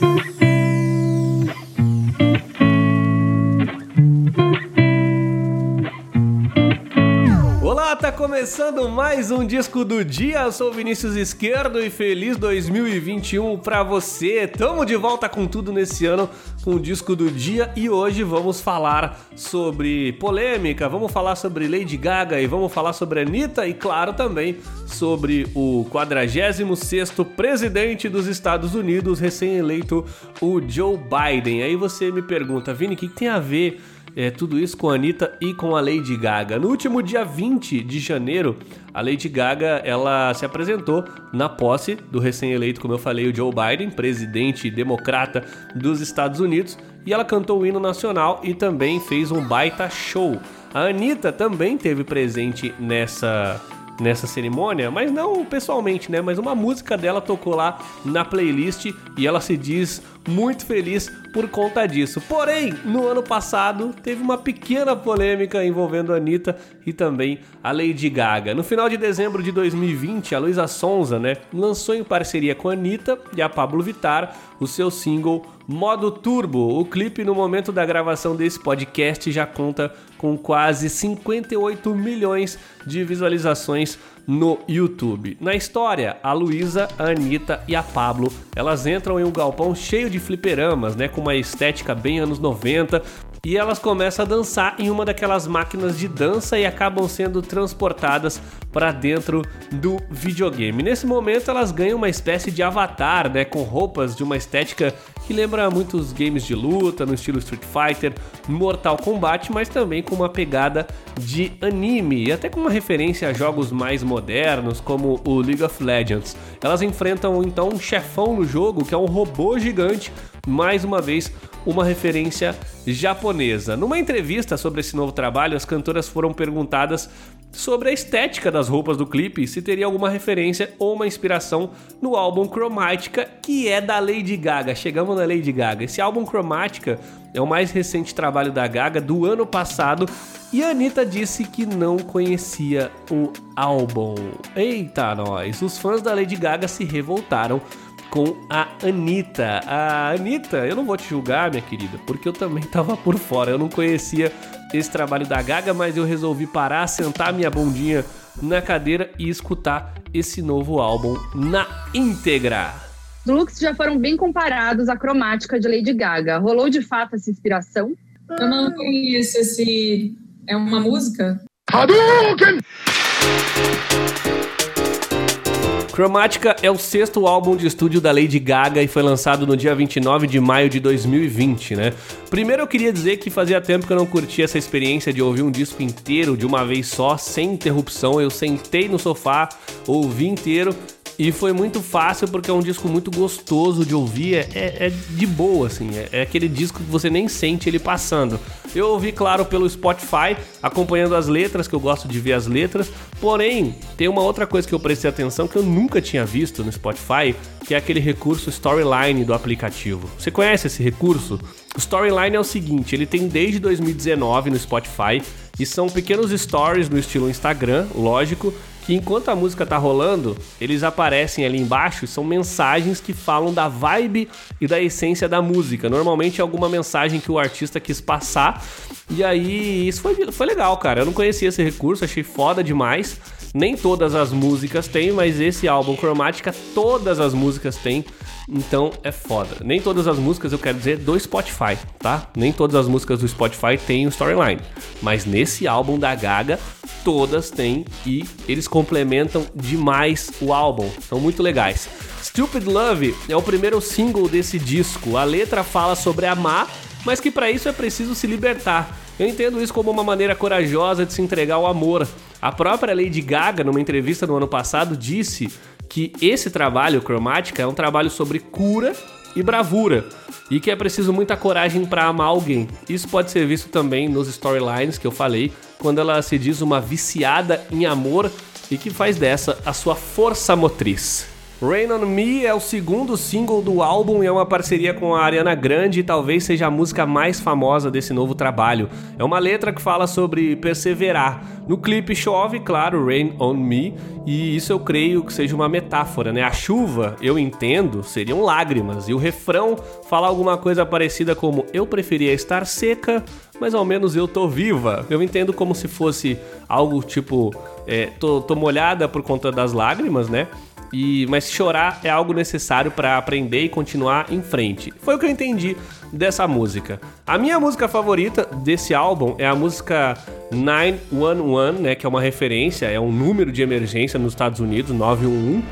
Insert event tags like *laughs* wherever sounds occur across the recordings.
thank *laughs* you começando mais um disco do dia. Eu sou Vinícius Esquerdo e feliz 2021 para você. Tamo de volta com tudo nesse ano com o disco do dia e hoje vamos falar sobre polêmica, vamos falar sobre Lady Gaga e vamos falar sobre Anitta e claro também sobre o 46º presidente dos Estados Unidos, recém-eleito o Joe Biden. Aí você me pergunta, Vini, o que, que tem a ver é, tudo isso com a Anitta e com a Lady Gaga. No último dia 20 de janeiro, a Lady Gaga ela se apresentou na posse do recém-eleito, como eu falei, o Joe Biden, presidente democrata dos Estados Unidos, e ela cantou o hino nacional e também fez um baita show. A Anitta também teve presente nessa nessa cerimônia, mas não pessoalmente, né? Mas uma música dela tocou lá na playlist e ela se diz muito feliz por conta disso. Porém, no ano passado teve uma pequena polêmica envolvendo a Anitta e também a Lady Gaga. No final de dezembro de 2020, a Luísa Sonza, né, lançou em parceria com a Anitta e a Pablo Vittar o seu single Modo Turbo. O clipe no momento da gravação desse podcast já conta com quase 58 milhões de visualizações no YouTube. Na história, a Luísa, a Anitta e a Pablo, elas entram em um galpão cheio de fliperamas, né, com uma estética bem anos 90, e elas começam a dançar em uma daquelas máquinas de dança e acabam sendo transportadas para dentro do videogame. Nesse momento elas ganham uma espécie de avatar, né, com roupas de uma estética que lembra muitos games de luta no estilo Street Fighter, Mortal Kombat, mas também com uma pegada de anime e até com uma referência a jogos mais modernos como o League of Legends. Elas enfrentam então um chefão no jogo que é um robô gigante, mais uma vez uma referência japonesa. Numa entrevista sobre esse novo trabalho, as cantoras foram perguntadas sobre a estética das roupas do clipe se teria alguma referência ou uma inspiração no álbum Chromatica, que é da Lady Gaga. Chegamos na Lady Gaga. Esse álbum Chromatica é o mais recente trabalho da Gaga do ano passado e a Anitta disse que não conhecia o álbum. Eita, nós! Os fãs da Lady Gaga se revoltaram com a Anitta. A Anitta, eu não vou te julgar, minha querida, porque eu também *laughs* tava por fora. Eu não conhecia esse trabalho da Gaga, mas eu resolvi parar, sentar minha bundinha na cadeira e escutar esse novo álbum na íntegra. Os looks já foram bem comparados à cromática de Lady Gaga. Rolou de fato essa inspiração? Eu não conheço esse. É uma música? Hadouken! Chromatica é o sexto álbum de estúdio da Lady Gaga e foi lançado no dia 29 de maio de 2020, né? Primeiro eu queria dizer que fazia tempo que eu não curtia essa experiência de ouvir um disco inteiro de uma vez só, sem interrupção. Eu sentei no sofá, ouvi inteiro e foi muito fácil porque é um disco muito gostoso de ouvir, é, é, é de boa, assim, é, é, aquele disco que você nem sente ele passando. Eu ouvi, claro, pelo Spotify, acompanhando as letras, que eu gosto de ver as letras, porém, tem uma outra coisa que eu prestei atenção que eu nunca tinha visto no Spotify, que é aquele recurso Storyline do aplicativo. Você conhece esse recurso? O Storyline é o seguinte, ele tem desde 2019 no Spotify, e são pequenos stories no estilo Instagram, lógico, que enquanto a música tá rolando, eles aparecem ali embaixo e são mensagens que falam da vibe e da essência da música. Normalmente é alguma mensagem que o artista quis passar. E aí, isso foi, foi legal, cara. Eu não conhecia esse recurso, achei foda demais. Nem todas as músicas têm, mas esse álbum Cromática, todas as músicas têm. Então é foda. Nem todas as músicas, eu quero dizer, do Spotify, tá? Nem todas as músicas do Spotify têm o storyline. Mas nesse álbum da Gaga, todas têm e eles complementam demais o álbum. São muito legais. Stupid Love é o primeiro single desse disco. A letra fala sobre amar, mas que para isso é preciso se libertar. Eu entendo isso como uma maneira corajosa de se entregar ao amor. A própria Lady Gaga, numa entrevista no ano passado, disse que esse trabalho, Cromática, é um trabalho sobre cura e bravura e que é preciso muita coragem para amar alguém. Isso pode ser visto também nos storylines que eu falei, quando ela se diz uma viciada em amor e que faz dessa a sua força motriz. Rain on Me é o segundo single do álbum e é uma parceria com a Ariana Grande e talvez seja a música mais famosa desse novo trabalho. É uma letra que fala sobre perseverar. No clipe chove, claro, Rain on Me, e isso eu creio que seja uma metáfora, né? A chuva, eu entendo, seriam lágrimas, e o refrão fala alguma coisa parecida como eu preferia estar seca, mas ao menos eu tô viva. Eu entendo como se fosse algo tipo, é, tô, tô molhada por conta das lágrimas, né? E, mas chorar é algo necessário para aprender e continuar em frente. Foi o que eu entendi dessa música. A minha música favorita desse álbum é a música 911, né, que é uma referência, é um número de emergência nos Estados Unidos, 911.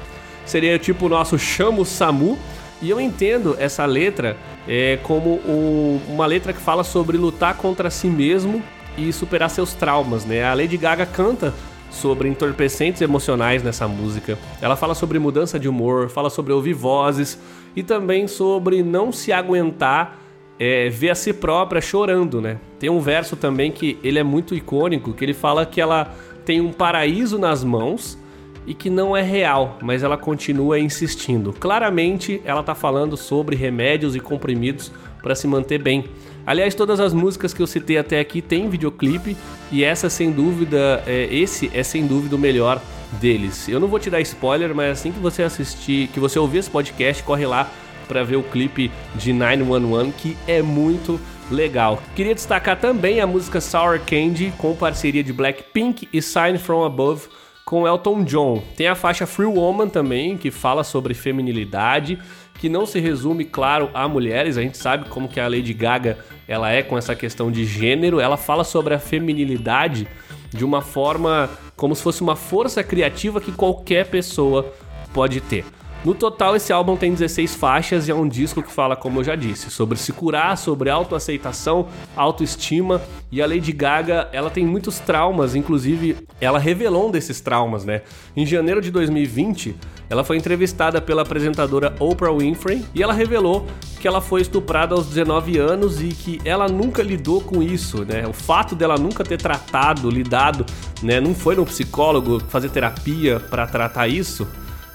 Seria tipo o nosso chamo SAMU. E eu entendo essa letra é, como um, uma letra que fala sobre lutar contra si mesmo e superar seus traumas, né? A Lady Gaga canta sobre entorpecentes emocionais nessa música. Ela fala sobre mudança de humor, fala sobre ouvir vozes e também sobre não se aguentar é, ver a si própria chorando, né? Tem um verso também que ele é muito icônico, que ele fala que ela tem um paraíso nas mãos e que não é real, mas ela continua insistindo. Claramente, ela está falando sobre remédios e comprimidos para se manter bem. Aliás, todas as músicas que eu citei até aqui têm videoclipe e essa, sem dúvida, é, esse é sem dúvida o melhor deles. Eu não vou te dar spoiler, mas assim que você assistir, que você ouvir esse podcast, corre lá para ver o clipe de 911 que é muito legal. Queria destacar também a música Sour Candy com parceria de Blackpink e Sign From Above com Elton John. Tem a faixa Free Woman também, que fala sobre feminilidade, que não se resume, claro, a mulheres. A gente sabe como que a Lady Gaga ela é com essa questão de gênero. Ela fala sobre a feminilidade de uma forma como se fosse uma força criativa que qualquer pessoa pode ter. No total, esse álbum tem 16 faixas e é um disco que fala, como eu já disse, sobre se curar, sobre autoaceitação, autoestima. E a Lady Gaga, ela tem muitos traumas, inclusive ela revelou um desses traumas, né? Em janeiro de 2020, ela foi entrevistada pela apresentadora Oprah Winfrey e ela revelou que ela foi estuprada aos 19 anos e que ela nunca lidou com isso, né? O fato dela nunca ter tratado, lidado, né? Não foi no psicólogo fazer terapia para tratar isso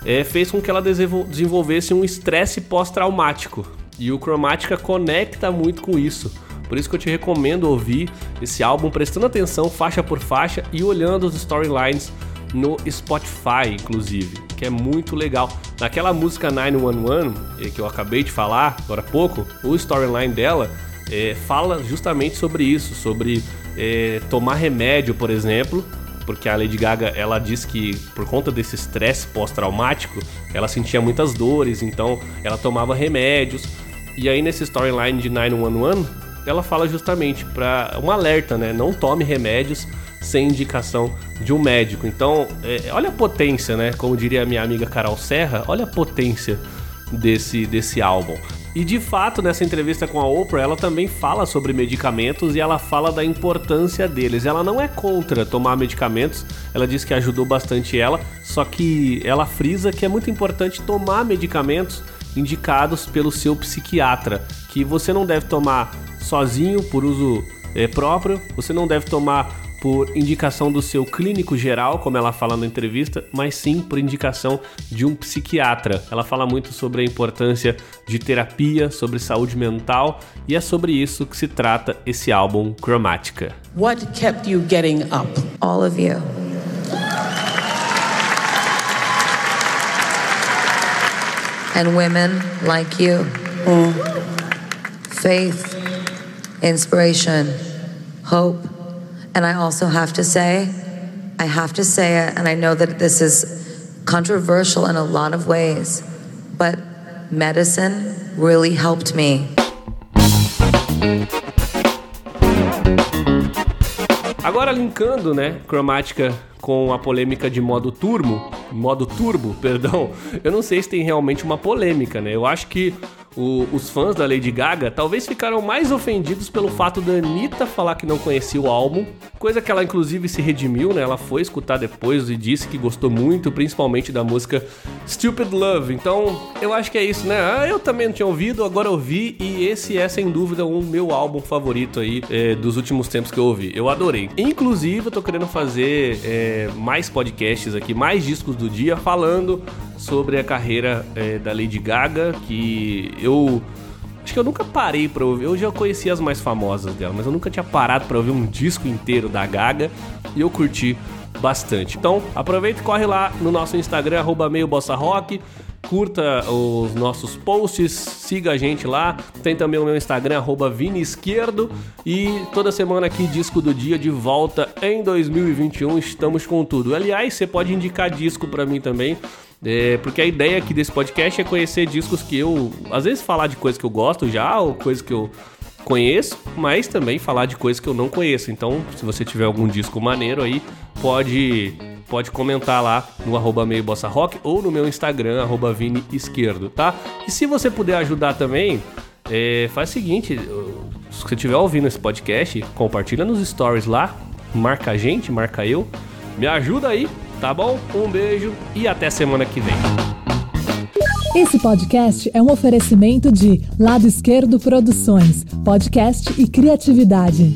é, fez com que ela desenvolvesse um estresse pós-traumático. E o Chromatica conecta muito com isso. Por isso que eu te recomendo ouvir esse álbum prestando atenção faixa por faixa e olhando os storylines no Spotify, inclusive, que é muito legal. Naquela música 911, eh, que eu acabei de falar agora há pouco, o storyline dela é, fala justamente sobre isso, sobre é, tomar remédio, por exemplo, porque a Lady Gaga ela diz que por conta desse estresse pós-traumático ela sentia muitas dores, então ela tomava remédios. E aí nesse storyline de 911 ela fala justamente para um alerta, né? Não tome remédios sem indicação de um médico. Então, é, olha a potência, né? Como diria minha amiga Carol Serra, olha a potência desse, desse álbum. E de fato, nessa entrevista com a Oprah, ela também fala sobre medicamentos e ela fala da importância deles. Ela não é contra tomar medicamentos, ela diz que ajudou bastante ela, só que ela frisa que é muito importante tomar medicamentos indicados pelo seu psiquiatra, que você não deve tomar sozinho por uso é, próprio, você não deve tomar por indicação do seu clínico geral, como ela fala na entrevista, mas sim por indicação de um psiquiatra. Ela fala muito sobre a importância de terapia, sobre saúde mental e é sobre isso que se trata esse álbum Chromatica. What kept you getting up? All of you. And women like you. Mm. Faith, inspiration, hope. And I also have to say, I have to say it, and I know that this is controversial in a lot of ways, but medicine really helped me. Agora linkando, né, cromática com a polêmica de modo turbo, modo turbo, *laughs* perdão. Eu não sei se tem realmente uma polêmica, né? Eu acho que o, os fãs da Lady Gaga talvez ficaram mais ofendidos pelo fato da Anitta falar que não conhecia o álbum, coisa que ela inclusive se redimiu, né? Ela foi escutar depois e disse que gostou muito, principalmente da música Stupid Love. Então, eu acho que é isso, né? Ah, eu também não tinha ouvido, agora ouvi e esse é sem dúvida o meu álbum favorito aí é, dos últimos tempos que eu ouvi. Eu adorei. Inclusive, eu tô querendo fazer é, mais podcasts aqui, mais discos do dia falando sobre a carreira é, da Lady Gaga, que eu acho que eu nunca parei para ouvir. Eu já conhecia as mais famosas dela, mas eu nunca tinha parado para ouvir um disco inteiro da Gaga e eu curti bastante. Então, aproveita e corre lá no nosso Instagram, arroba meio bossa rock curta os nossos posts, siga a gente lá. Tem também o meu Instagram, arroba Esquerdo. E toda semana aqui, disco do dia de volta em 2021. Estamos com tudo. Aliás, você pode indicar disco para mim também. É, porque a ideia aqui desse podcast é conhecer discos que eu. Às vezes falar de coisas que eu gosto já, ou coisas que eu conheço, mas também falar de coisas que eu não conheço. Então, se você tiver algum disco maneiro aí, pode pode comentar lá no arroba meio bossa rock ou no meu Instagram, arroba Vini Esquerdo, tá? E se você puder ajudar também, é, faz o seguinte, se você estiver ouvindo esse podcast, compartilha nos stories lá, marca a gente, marca eu, me ajuda aí, tá bom? Um beijo e até semana que vem. Esse podcast é um oferecimento de Lado Esquerdo Produções, podcast e criatividade.